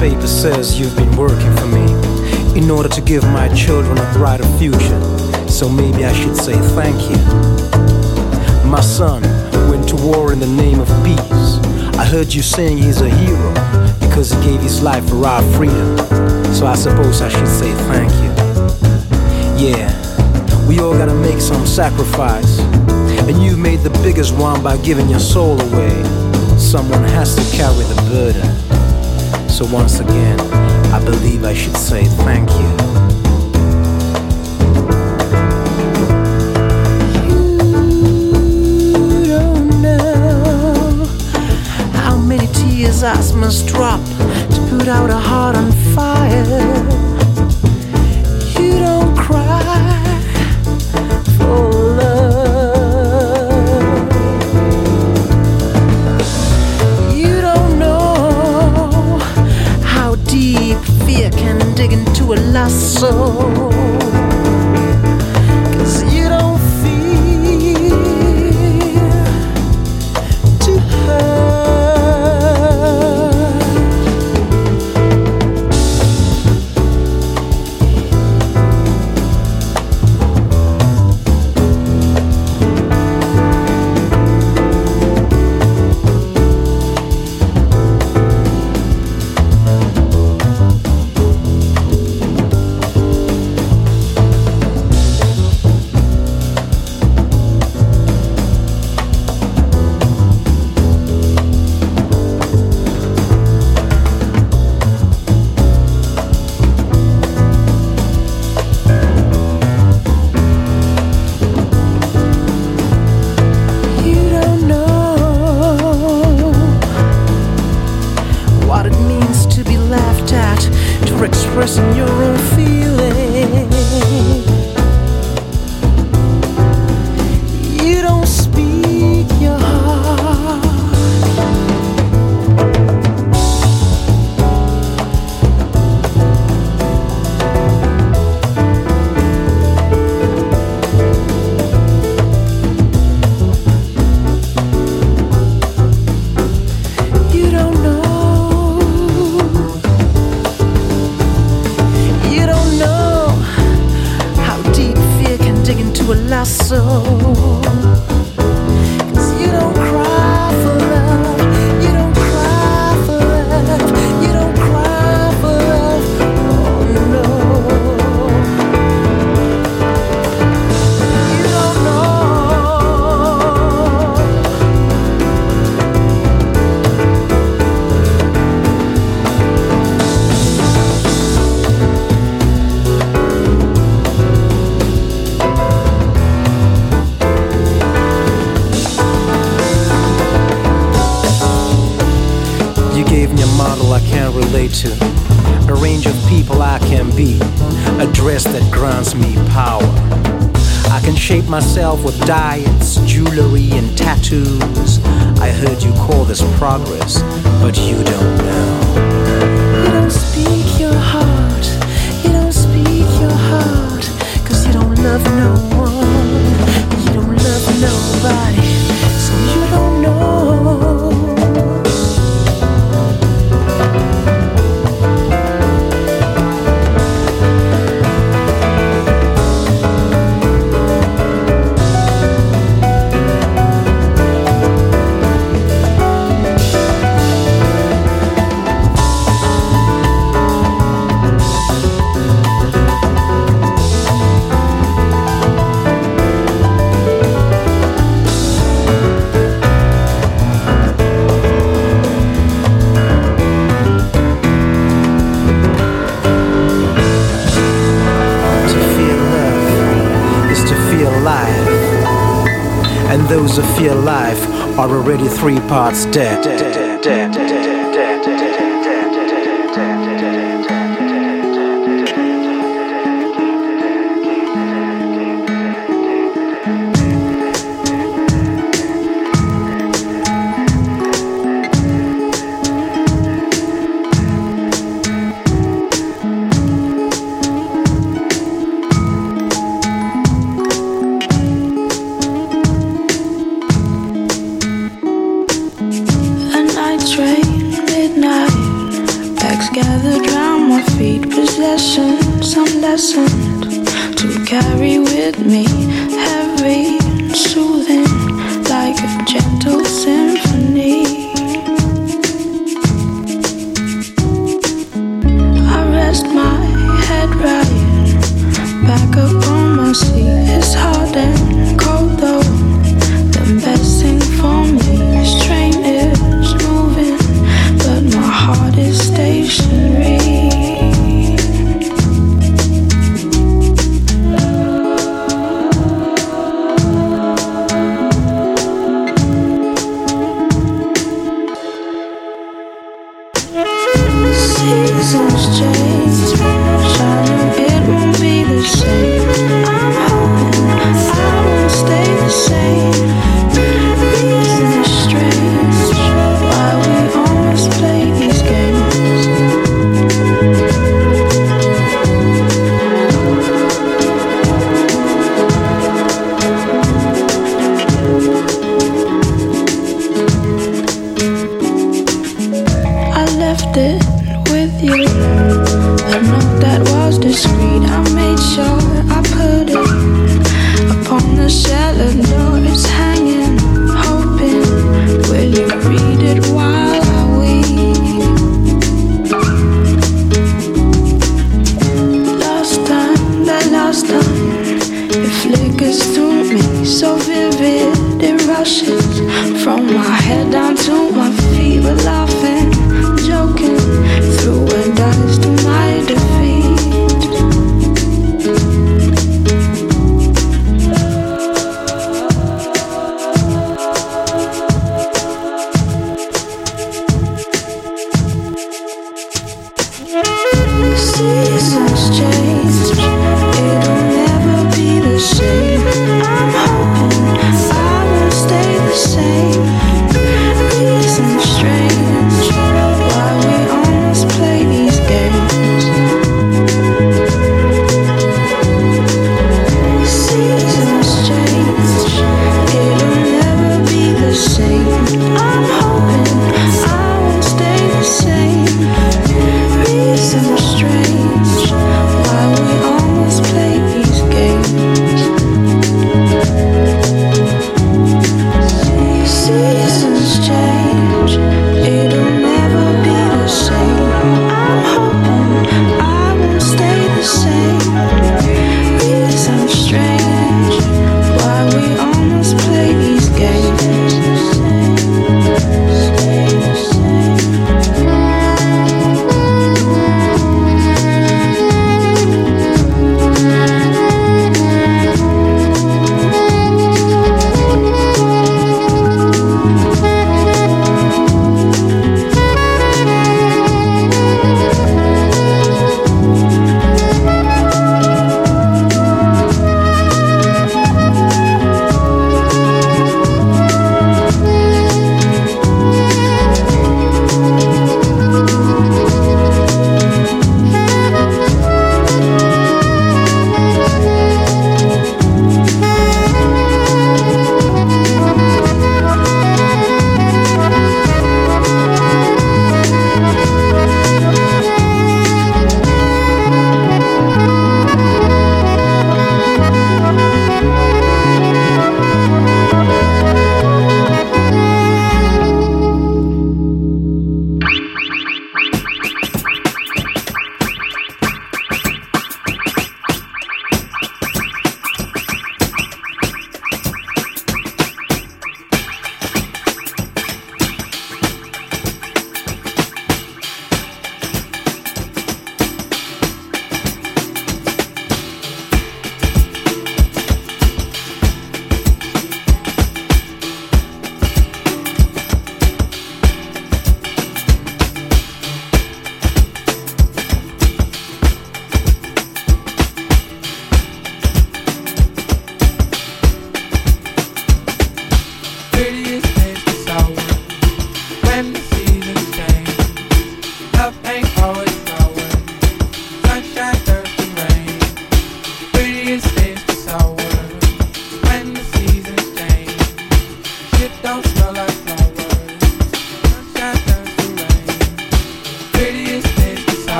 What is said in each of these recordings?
paper says you've been working for me in order to give my children a brighter future. So maybe I should say thank you. My son went to war in the name of peace. I heard you saying he's a hero because he gave his life for our freedom. So I suppose I should say thank you. Yeah, we all gotta make some sacrifice. And you made the biggest one by giving your soul away. Someone has to carry the burden. So once again, I believe I should say thank you. How many tears I must drop to put out a heart on fire. lasso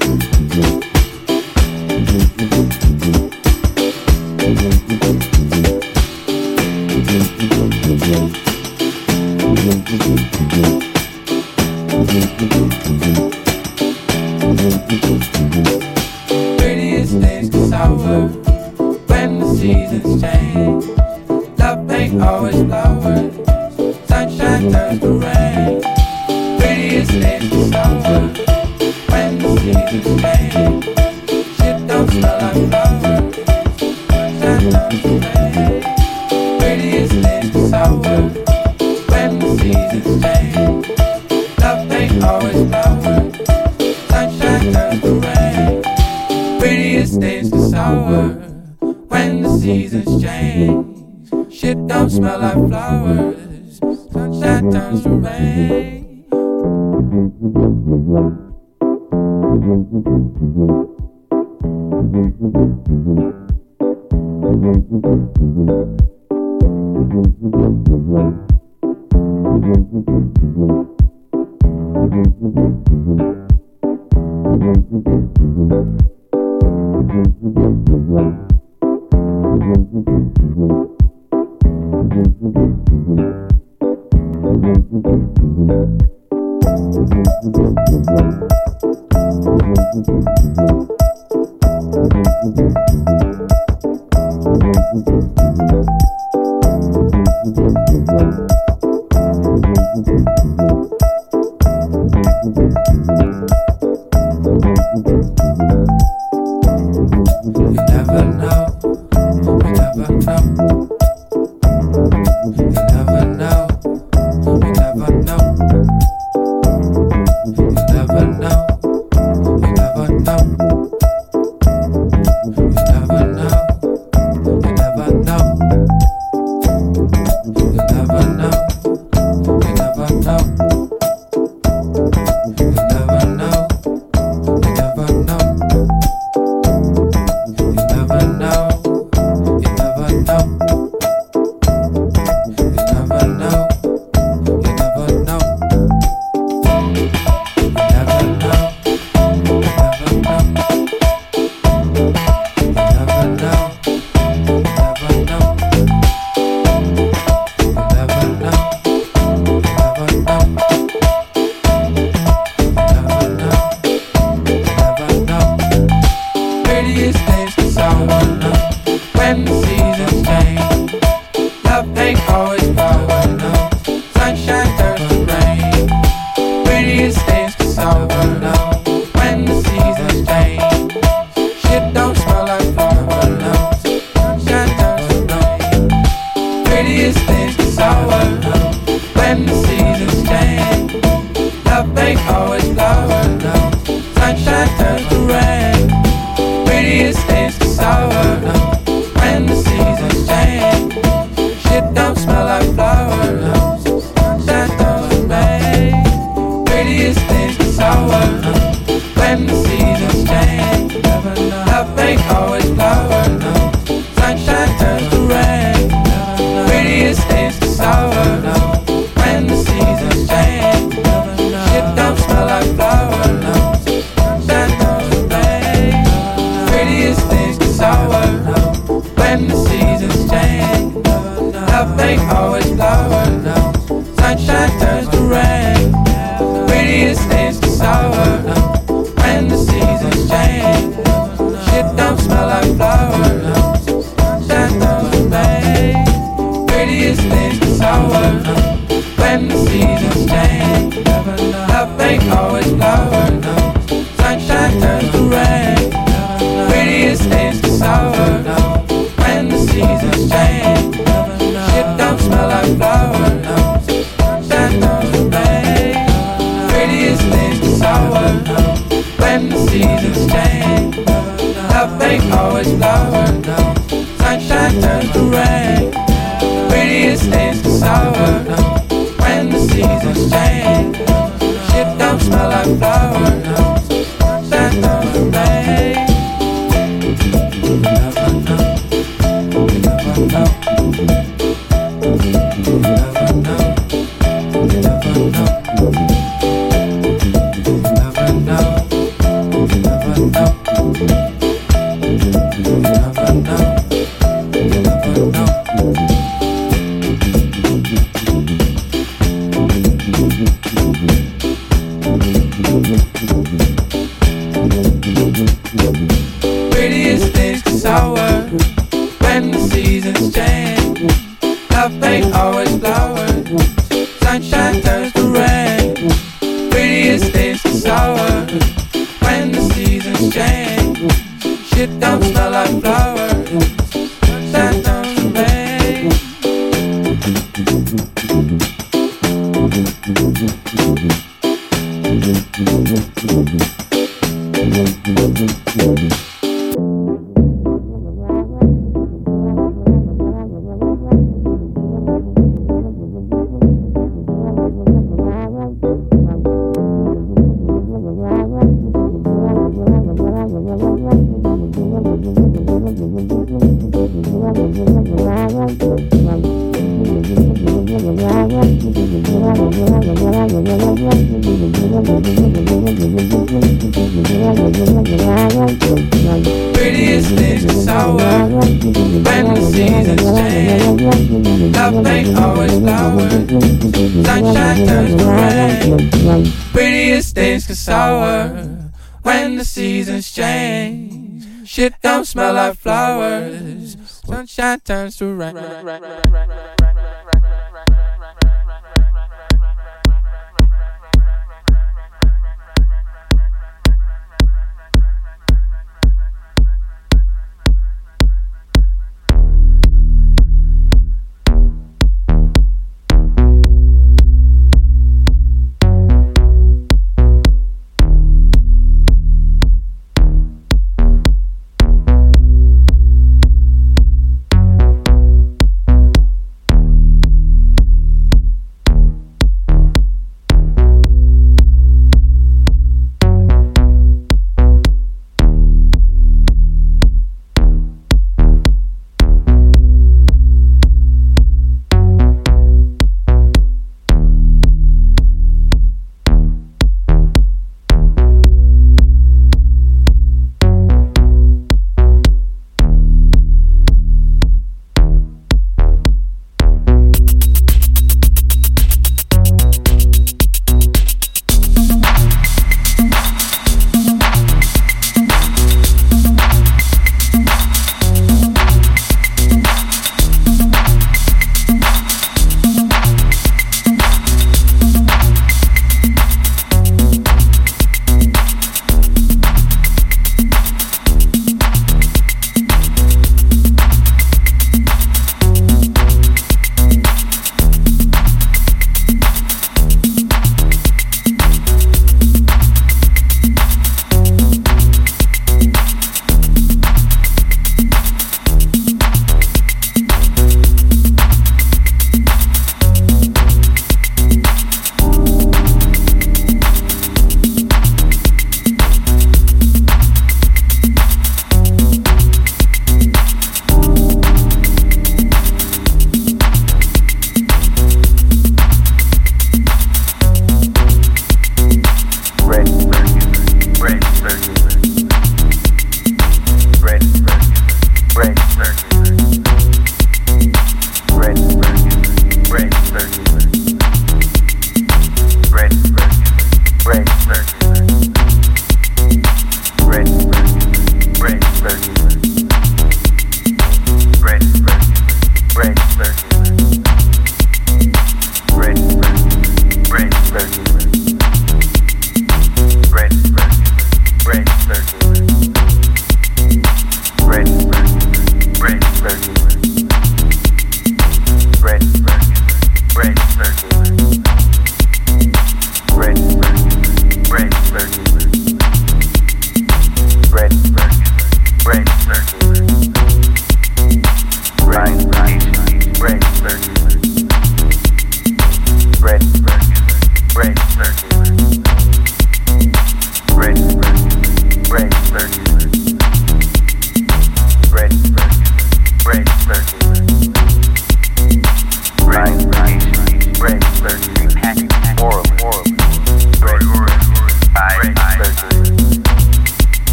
Thank you.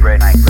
bread.